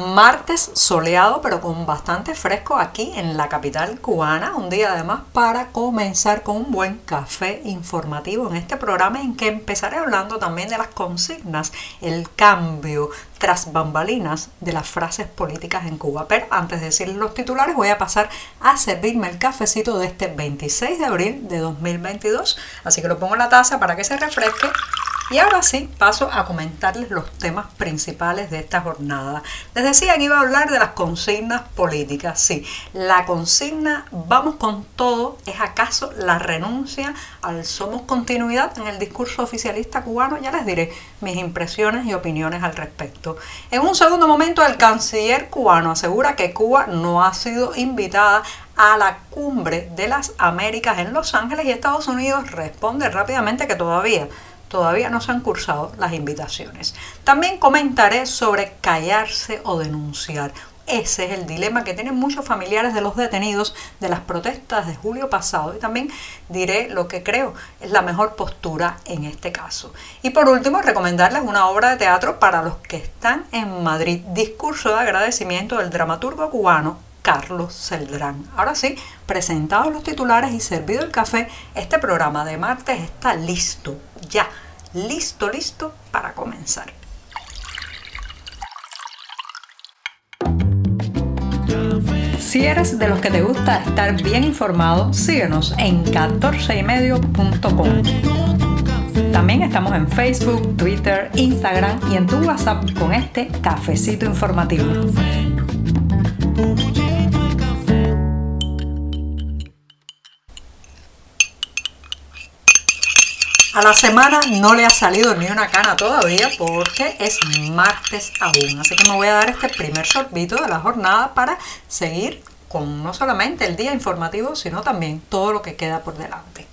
Martes soleado pero con bastante fresco aquí en la capital cubana. Un día además para comenzar con un buen café informativo en este programa en que empezaré hablando también de las consignas, el cambio tras bambalinas de las frases políticas en Cuba. Pero antes de decir los titulares voy a pasar a servirme el cafecito de este 26 de abril de 2022. Así que lo pongo en la taza para que se refresque y ahora sí, paso a comentarles los temas principales de esta jornada. Les decía que iba a hablar de las consignas políticas. Sí, la consigna vamos con todo es acaso la renuncia al somos continuidad en el discurso oficialista cubano. Ya les diré mis impresiones y opiniones al respecto. En un segundo momento, el canciller cubano asegura que Cuba no ha sido invitada a la cumbre de las Américas en Los Ángeles y Estados Unidos responde rápidamente que todavía todavía no se han cursado las invitaciones. También comentaré sobre callarse o denunciar. Ese es el dilema que tienen muchos familiares de los detenidos de las protestas de julio pasado y también diré lo que creo es la mejor postura en este caso. Y por último, recomendarles una obra de teatro para los que están en Madrid, discurso de agradecimiento del dramaturgo cubano Carlos Celdrán. Ahora sí, presentados los titulares y servido el café, este programa de martes está listo, ya, listo, listo para comenzar. Si eres de los que te gusta estar bien informado, síguenos en 14ymedio.com. También estamos en Facebook, Twitter, Instagram y en tu WhatsApp con este cafecito informativo. A la semana no le ha salido ni una cana todavía porque es martes aún. Así que me voy a dar este primer sorbito de la jornada para seguir con no solamente el día informativo, sino también todo lo que queda por delante.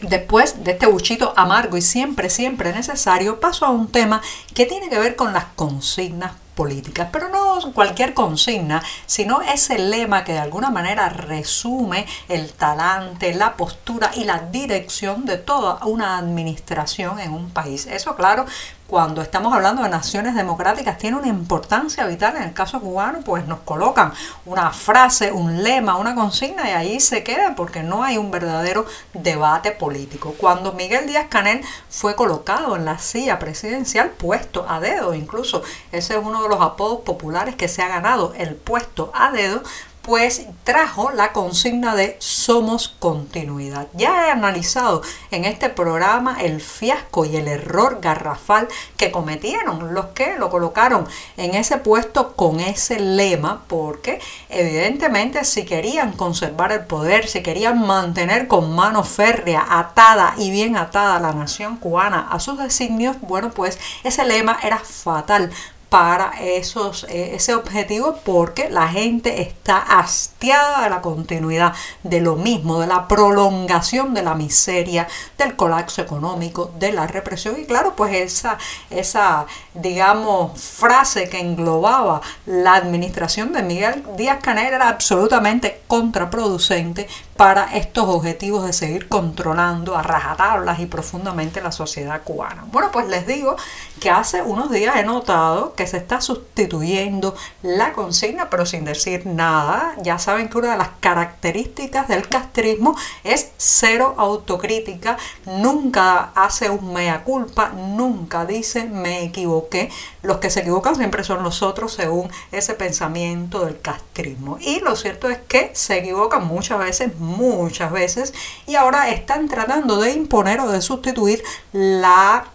Después de este buchito amargo y siempre, siempre necesario, paso a un tema que tiene que ver con las consignas políticas, pero no cualquier consigna, sino ese lema que de alguna manera resume el talante, la postura y la dirección de toda una administración en un país. Eso, claro, cuando estamos hablando de naciones democráticas tiene una importancia vital. En el caso cubano, pues nos colocan una frase, un lema, una consigna y ahí se queda porque no hay un verdadero debate político. Cuando Miguel Díaz Canel fue colocado en la silla presidencial, puesto a dedo, incluso ese es uno de los apodos populares que se ha ganado, el puesto a dedo, pues trajo la consigna de somos continuidad. Ya he analizado en este programa el fiasco y el error garrafal que cometieron los que lo colocaron en ese puesto con ese lema, porque evidentemente si querían conservar el poder, si querían mantener con mano férrea, atada y bien atada la nación cubana a sus designios, bueno, pues ese lema era fatal para esos, eh, ese objetivo porque la gente está hastiada de la continuidad de lo mismo, de la prolongación de la miseria, del colapso económico, de la represión. Y claro, pues esa, esa digamos, frase que englobaba la administración de Miguel Díaz Canel era absolutamente contraproducente para estos objetivos de seguir controlando a rajatablas y profundamente la sociedad cubana. Bueno, pues les digo que hace unos días he notado que se está sustituyendo la consigna, pero sin decir nada. Ya saben que una de las características del castrismo es cero autocrítica, nunca hace un mea culpa, nunca dice me equivoqué. Los que se equivocan siempre son los otros según ese pensamiento del castrismo. Y lo cierto es que se equivocan muchas veces muchas veces y ahora están tratando de imponer o de sustituir la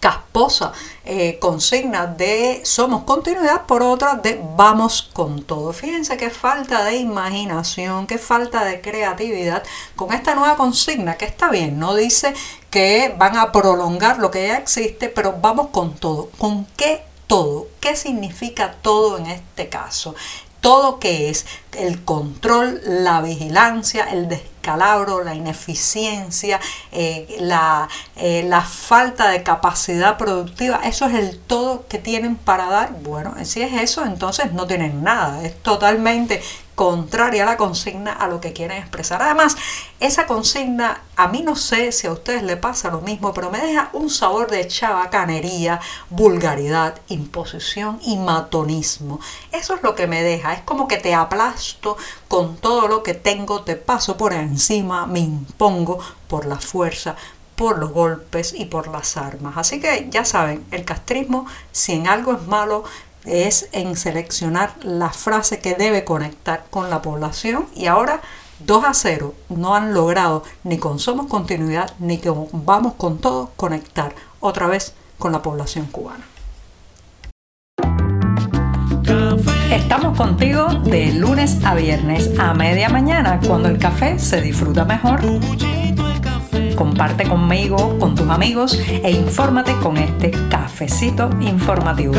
casposa eh, consigna de somos continuidad por otra de vamos con todo. Fíjense qué falta de imaginación, qué falta de creatividad con esta nueva consigna que está bien, no dice que van a prolongar lo que ya existe, pero vamos con todo. ¿Con qué todo? ¿Qué significa todo en este caso? todo que es el control, la vigilancia, el descanso descalabro, la ineficiencia, eh, la, eh, la falta de capacidad productiva, eso es el todo que tienen para dar. Bueno, si es eso, entonces no tienen nada, es totalmente contraria a la consigna a lo que quieren expresar. Además, esa consigna, a mí no sé si a ustedes le pasa lo mismo, pero me deja un sabor de chabacanería, vulgaridad, imposición y matonismo. Eso es lo que me deja. Es como que te aplasto con todo lo que tengo, te paso por encima, me impongo por la fuerza, por los golpes y por las armas. Así que ya saben, el castrismo, si en algo es malo, es en seleccionar la frase que debe conectar con la población y ahora 2 a 0 no han logrado ni con Somos Continuidad ni con Vamos con Todo conectar otra vez con la población cubana. Estamos contigo de lunes a viernes a media mañana cuando el café se disfruta mejor. Comparte conmigo, con tus amigos e infórmate con este cafecito informativo.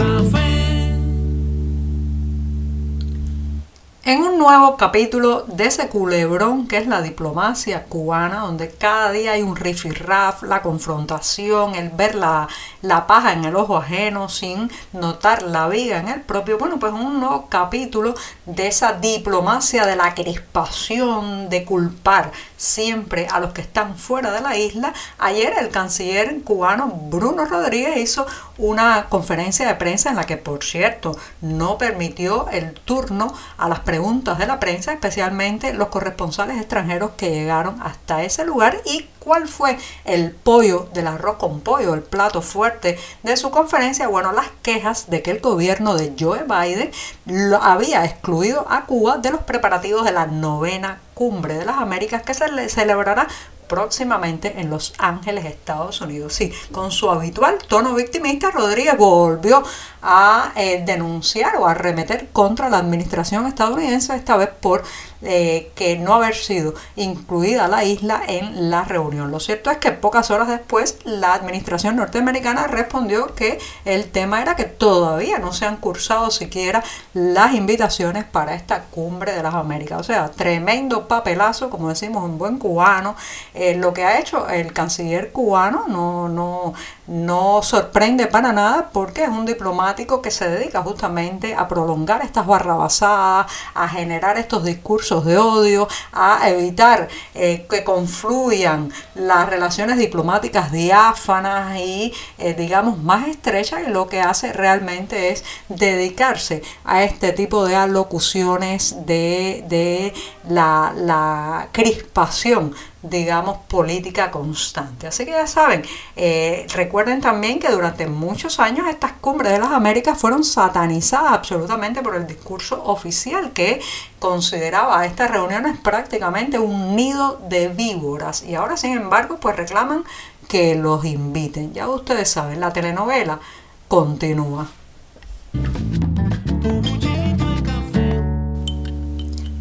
En un nuevo capítulo de ese culebrón que es la diplomacia cubana, donde cada día hay un rifirraf, la confrontación, el ver la, la paja en el ojo ajeno sin notar la viga en el propio. Bueno, pues un nuevo capítulo de esa diplomacia de la crispación, de culpar siempre a los que están fuera de la isla. Ayer el canciller cubano Bruno Rodríguez hizo una conferencia de prensa en la que, por cierto, no permitió el turno a las preguntas de la prensa, especialmente los corresponsales extranjeros que llegaron hasta ese lugar y cuál fue el pollo del arroz con pollo, el plato fuerte de su conferencia. Bueno, las quejas de que el gobierno de Joe Biden lo había excluido a Cuba de los preparativos de la novena cumbre de las Américas que se celebrará próximamente en Los Ángeles, Estados Unidos. Sí, con su habitual tono victimista, Rodríguez volvió a eh, denunciar o a arremeter contra la administración estadounidense, esta vez por eh, que no haber sido incluida la isla en la reunión. Lo cierto es que pocas horas después la administración norteamericana respondió que el tema era que todavía no se han cursado siquiera las invitaciones para esta cumbre de las Américas. O sea, tremendo papelazo, como decimos en buen cubano. Eh, lo que ha hecho el canciller cubano no, no, no sorprende para nada porque es un diplomático que se dedica justamente a prolongar estas barrabasadas, a generar estos discursos de odio, a evitar eh, que confluyan las relaciones diplomáticas diáfanas y eh, digamos más estrechas y lo que hace realmente es dedicarse a este tipo de alocuciones de, de la, crispación digamos, política constante. Así que ya saben, eh, recuerden también que durante muchos años estas cumbres de las Américas fueron satanizadas absolutamente por el discurso oficial que consideraba estas reuniones prácticamente un nido de víboras y ahora sin embargo pues reclaman que los inviten. Ya ustedes saben, la telenovela continúa.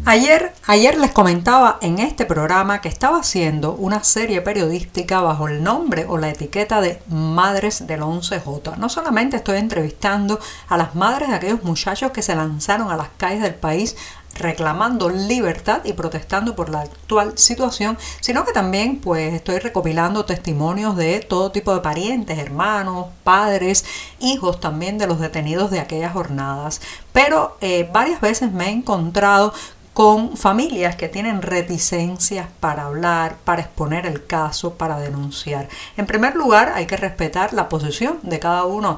Ayer, ayer les comentaba en este programa que estaba haciendo una serie periodística bajo el nombre o la etiqueta de Madres del 11J. No solamente estoy entrevistando a las madres de aquellos muchachos que se lanzaron a las calles del país reclamando libertad y protestando por la actual situación, sino que también pues estoy recopilando testimonios de todo tipo de parientes, hermanos, padres, hijos también de los detenidos de aquellas jornadas. Pero eh, varias veces me he encontrado con familias que tienen reticencias para hablar, para exponer el caso, para denunciar. En primer lugar, hay que respetar la posición de cada uno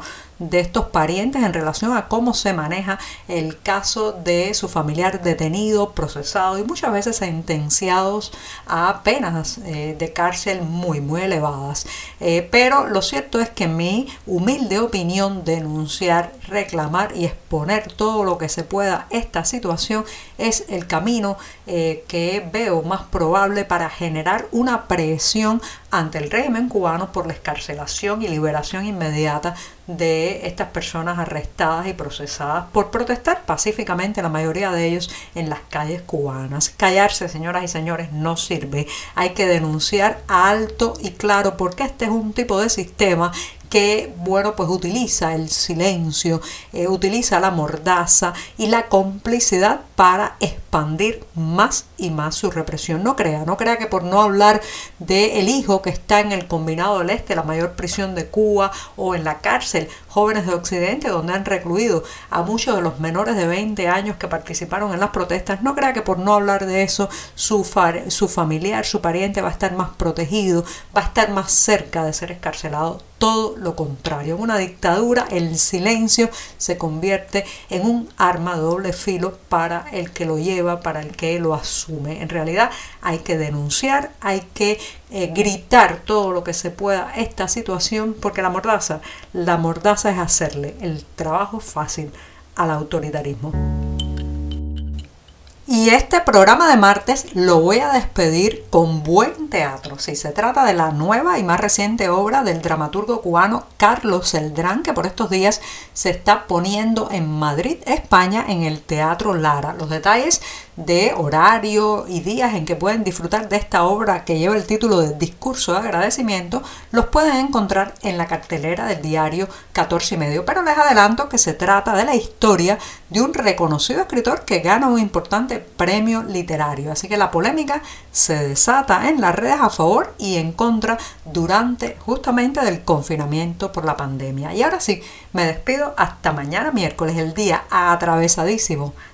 de estos parientes en relación a cómo se maneja el caso de su familiar detenido, procesado y muchas veces sentenciados a penas eh, de cárcel muy, muy elevadas. Eh, pero lo cierto es que mi humilde opinión, denunciar, reclamar y exponer todo lo que se pueda esta situación es el camino eh, que veo más probable para generar una presión ante el régimen cubano por la escarcelación y liberación inmediata de estas personas arrestadas y procesadas por protestar pacíficamente, la mayoría de ellos en las calles cubanas. Callarse, señoras y señores, no sirve. Hay que denunciar alto y claro porque este es un tipo de sistema que, bueno, pues utiliza el silencio, eh, utiliza la mordaza y la complicidad para expandir más y más su represión. No crea, no crea que por no hablar del el hijo que está en el Combinado del Este, la mayor prisión de Cuba, o en la cárcel, jóvenes de Occidente, donde han recluido a muchos de los menores de 20 años que participaron en las protestas, no crea que por no hablar de eso su, su familiar, su pariente va a estar más protegido, va a estar más cerca de ser escarcelado todo lo contrario. En una dictadura el silencio se convierte en un arma de doble filo para el que lo lleva, para el que lo asume. En realidad hay que denunciar, hay que eh, gritar todo lo que se pueda esta situación porque la mordaza, la mordaza es hacerle el trabajo fácil al autoritarismo. Y este programa de martes lo voy a despedir con buen teatro. Si se trata de la nueva y más reciente obra del dramaturgo cubano Carlos Celdrán, que por estos días se está poniendo en Madrid, España, en el Teatro Lara. Los detalles de horario y días en que pueden disfrutar de esta obra que lleva el título de Discurso de Agradecimiento, los pueden encontrar en la cartelera del diario 14 y medio. Pero les adelanto que se trata de la historia de un reconocido escritor que gana un importante premio literario. Así que la polémica se desata en las redes a favor y en contra durante justamente del confinamiento por la pandemia. Y ahora sí, me despido hasta mañana miércoles, el día atravesadísimo